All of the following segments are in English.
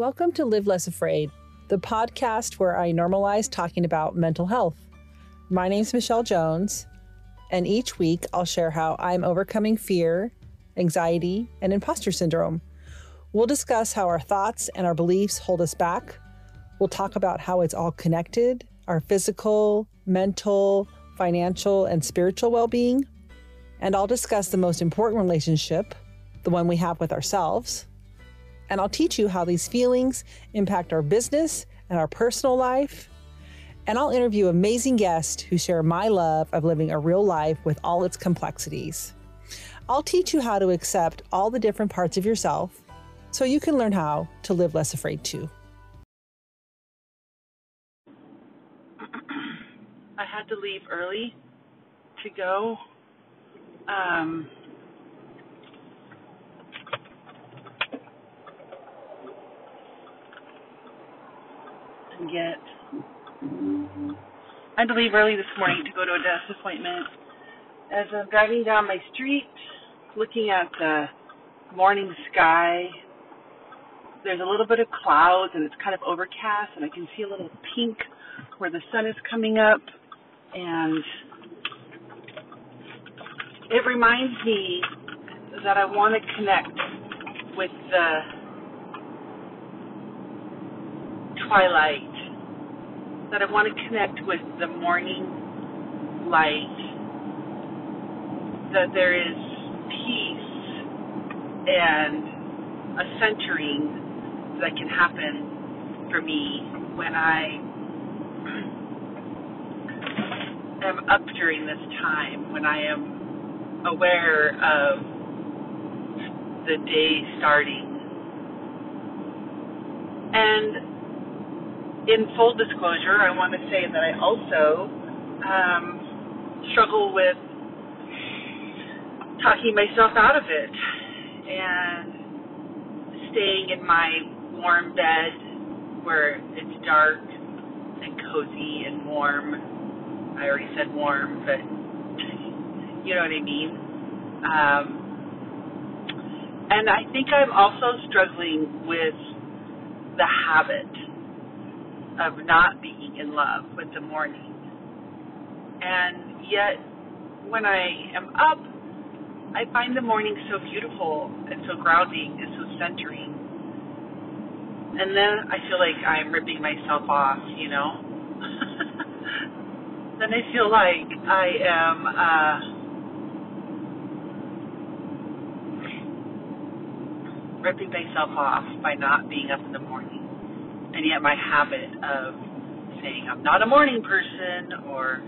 Welcome to Live Less Afraid, the podcast where I normalize talking about mental health. My name's Michele Jones, and each week I'll share how I'm overcoming fear, anxiety, and imposter syndrome. We'll discuss how our thoughts and our beliefs hold us back. We'll talk about how it's all connected our physical, mental, financial, and spiritual well being. And I'll discuss the most important relationship, the one we have with ourselves. And I'll teach you how these feelings impact our business and our personal life. And I'll interview amazing guests who share my love of living a real life with all its complexities. I'll teach you how to accept all the different parts of yourself so you can learn how to live less afraid too. I had to leave early to go. Um, get. I had to leave early this morning to go to a dentist appointment. As I'm driving down my street, looking at the morning sky, there's a little bit of clouds and it's kind of overcast, and I can see a little pink where the sun is coming up, and it reminds me that I want to connect with the twilight, that I want to connect with the morning light, that there is peace and a centering that can happen for me when I am up during this time, when I am aware of the day starting. And in full disclosure, I want to say that I also um, struggle with talking myself out of it and staying in my warm bed where it's dark and cozy and warm. I already said warm, but you know what I mean. Um, and I think I'm also struggling with the habit of not being in love with the morning. And yet, when I am up, I find the morning so beautiful and so grounding and so centering. And then I feel like I'm ripping myself off, you know? then I feel like I am, uh, ripping myself off by not being up in the morning. And yet my habit of saying I'm not a morning person or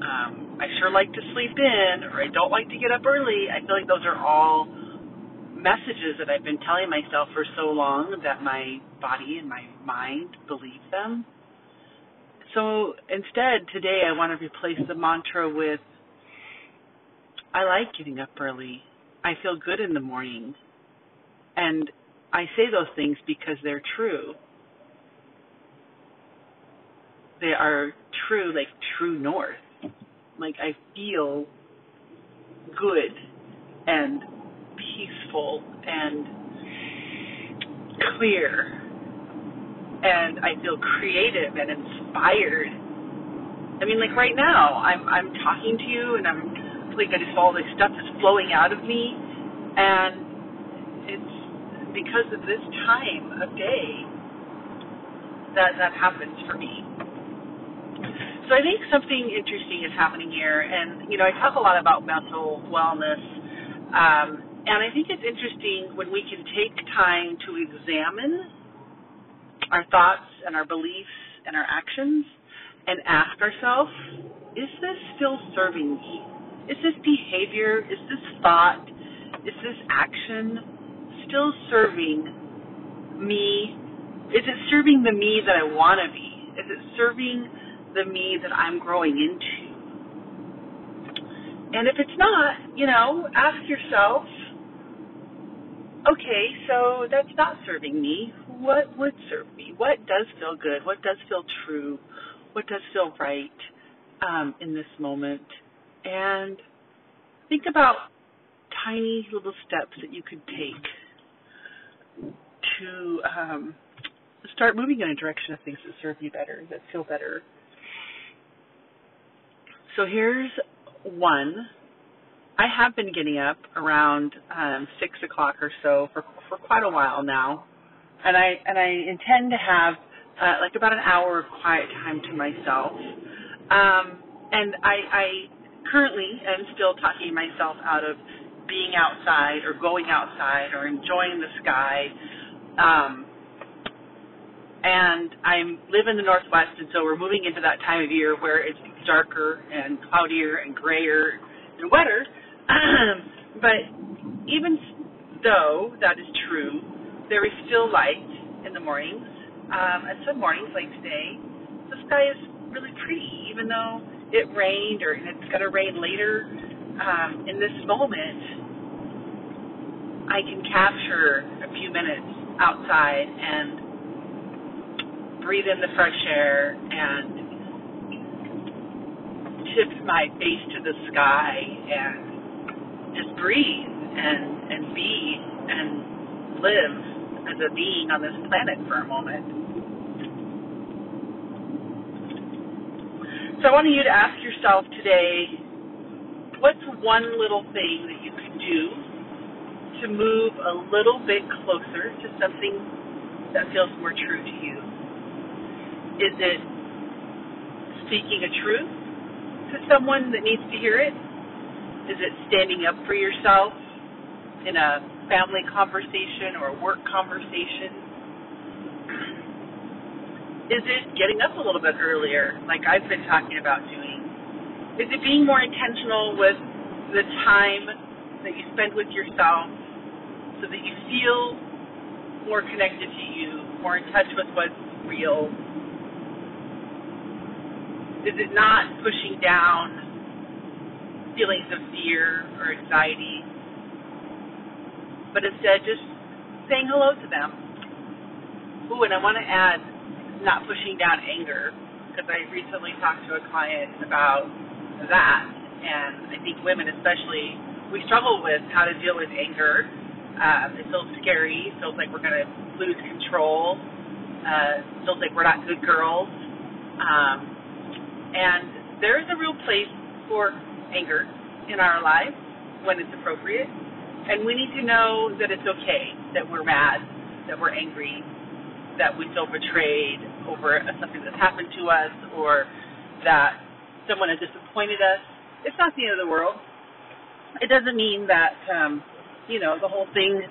um, I sure like to sleep in or I don't like to get up early, I feel like those are all messages that I've been telling myself for so long that my body and my mind believe them. So instead, today I want to replace the mantra with I like getting up early. I feel good in the morning. And I say those things because they're true. They are true, like true north. Like I feel good and peaceful and clear. And I feel creative and inspired. I mean, like right now, I'm I'm talking to you, and I'm like I just all this stuff is flowing out of me, and it's because of this time of day that that happens for me. So I think something interesting is happening here, and you know I talk a lot about mental wellness, um, and I think it's interesting when we can take time to examine our thoughts and our beliefs and our actions, and ask ourselves, is this still serving me? Is this behavior? Is this thought? Is this action still serving me? Is it serving the me that I want to be? Is it serving the me that I'm growing into? And if it's not, you know, ask yourself, okay, so that's not serving me. What would serve me? What does feel good? What does feel true? What does feel right um, in this moment? And think about tiny little steps that you could take to um, start moving in a direction of things that serve you better, that feel better. So here's one. I have been getting up around um, six o'clock or so for for quite a while now, and I and I intend to have uh, like about an hour of quiet time to myself. Um, and I, I currently am still talking myself out of being outside or going outside or enjoying the sky. Um, and I live in the Northwest, and so we're moving into that time of year where it's darker and cloudier and grayer and wetter. but even though that is true, there is still light in the mornings. Um, and some mornings, like today, the sky is really pretty, even though it rained or it's going to rain later. Um, in this moment, I can capture a few minutes outside and breathe in the fresh air and tip my face to the sky and just breathe and and be and live as a being on this planet for a moment. So I want you to ask yourself today, what's one little thing that you could do to move a little bit closer to something that feels more true to you? Is it speaking a truth to someone that needs to hear it? Is it standing up for yourself in a family conversation or a work conversation? Is it getting up a little bit earlier, like I've been talking about doing? Is it being more intentional with the time that you spend with yourself so that you feel more connected to you, more in touch with what's real, is it not pushing down feelings of fear or anxiety, but instead just saying hello to them? Ooh, and I want to add not pushing down anger because I recently talked to a client about that, and I think women especially we struggle with how to deal with anger. Uh, it feels scary. Feels like we're going to lose control. Uh, feels like we're not good girls. Um, and there is a real place for anger in our lives when it's appropriate. And we need to know that it's okay that we're mad, that we're angry, that we feel betrayed over something that's happened to us or that someone has disappointed us. It's not the end of the world. It doesn't mean that, um, you know, the whole thing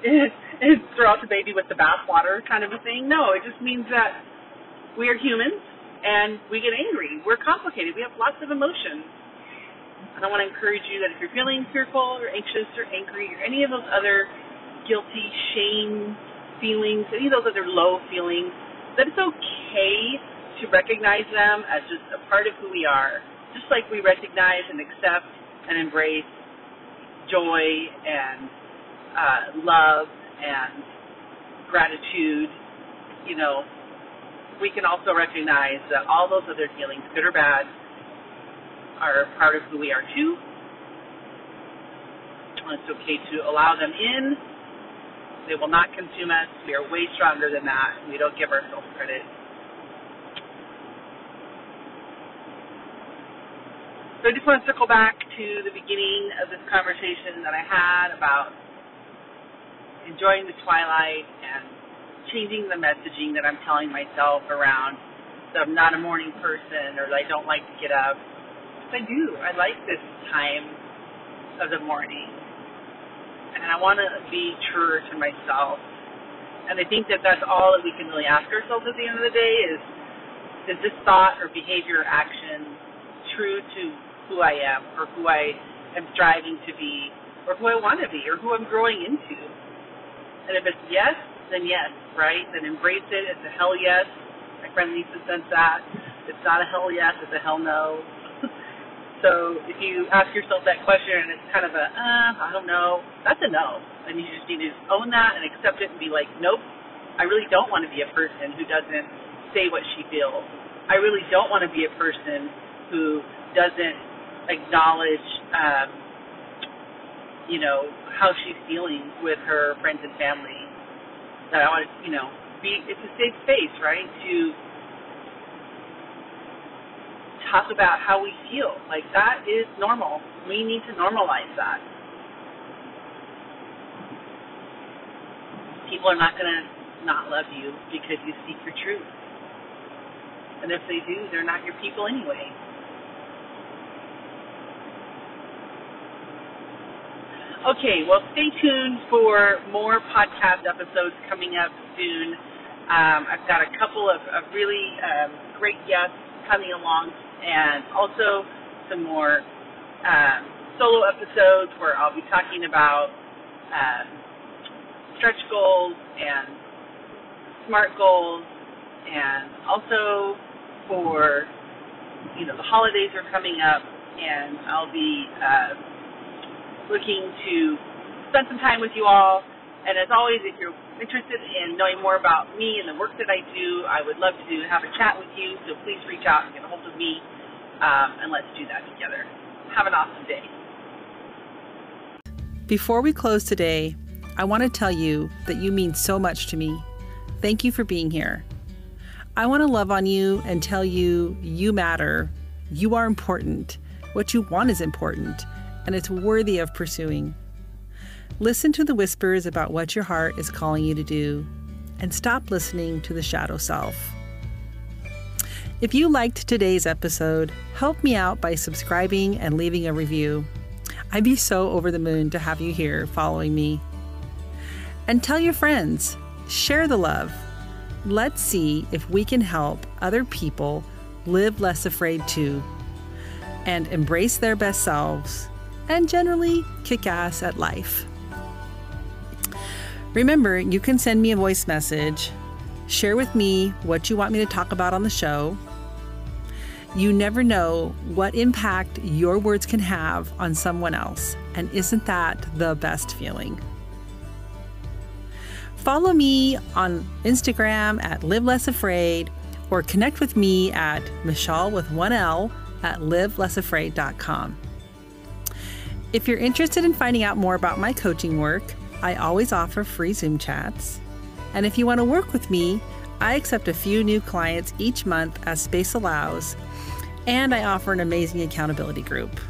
is, is throw out the baby with the bathwater kind of a thing. No, it just means that we are humans and we get angry. We're complicated. We have lots of emotions. And I want to encourage you that if you're feeling fearful or anxious or angry or any of those other guilty, shame feelings, any of those other low feelings, that it's okay to recognize them as just a part of who we are. Just like we recognize and accept and embrace joy and uh, love and gratitude, you know, we can also recognize that all those other feelings, good or bad, are part of who we are too. And it's okay to allow them in. They will not consume us. We are way stronger than that. We don't give ourselves credit. So I just want to circle back to the beginning of this conversation that I had about enjoying the twilight and changing the messaging that I'm telling myself around that I'm not a morning person or that I don't like to get up. I do. I like this time of the morning. And I want to be truer to myself. And I think that that's all that we can really ask ourselves at the end of the day is is this thought or behavior or action true to who I am or who I am striving to be or who I want to be or who I'm growing into? And if it's yes, then yes, right? Then embrace it. It's a hell yes. My friend Lisa says that. It's not a hell yes, it's a hell no. so if you ask yourself that question and it's kind of a, uh, I don't know, that's a no. And you just need to own that and accept it and be like, nope, I really don't want to be a person who doesn't say what she feels. I really don't want to be a person who doesn't acknowledge, um, you know, how she's feeling with her friends and family that I want to, you know, be it's a safe space, right? To talk about how we feel. Like that is normal. We need to normalize that. People are not going to not love you because you speak your truth. And if they do, they're not your people anyway. Okay, well, stay tuned for more podcast episodes coming up soon. Um, I've got a couple of, of really um, great guests coming along, and also some more um, solo episodes where I'll be talking about um, stretch goals and smart goals, and also for you know the holidays are coming up, and I'll be uh, looking to spend some time with you all. And as always, if you're interested in knowing more about me and the work that I do, I would love to have a chat with you. So please reach out and get a hold of me, um, and let's do that together. Have an awesome day. Before we close today, I want to tell you that you mean so much to me. Thank you for being here. I want to love on you and tell you you matter. You are important. What you want is important and it's worthy of pursuing. Listen to the whispers about what your heart is calling you to do, and stop listening to the shadow self. If you liked today's episode, help me out by subscribing and leaving a review. I'd be so over the moon to have you here following me. And tell your friends, share the love. Let's see if we can help other people live less afraid too and embrace their best selves and generally kick ass at life. Remember, you can send me a voice message, share with me what you want me to talk about on the show. You never know what impact your words can have on someone else, and isn't that the best feeling? Follow me on Instagram at Live Less Afraid or connect with me at Michele with one L at livelessafraid.com. If you're interested in finding out more about my coaching work, I always offer free Zoom chats. And if you want to work with me, I accept a few new clients each month as space allows, and I offer an amazing accountability group.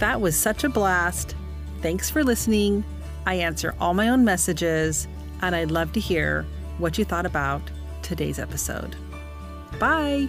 That was such a blast. Thanks for listening. I answer all my own messages, and I'd love to hear what you thought about today's episode. Bye.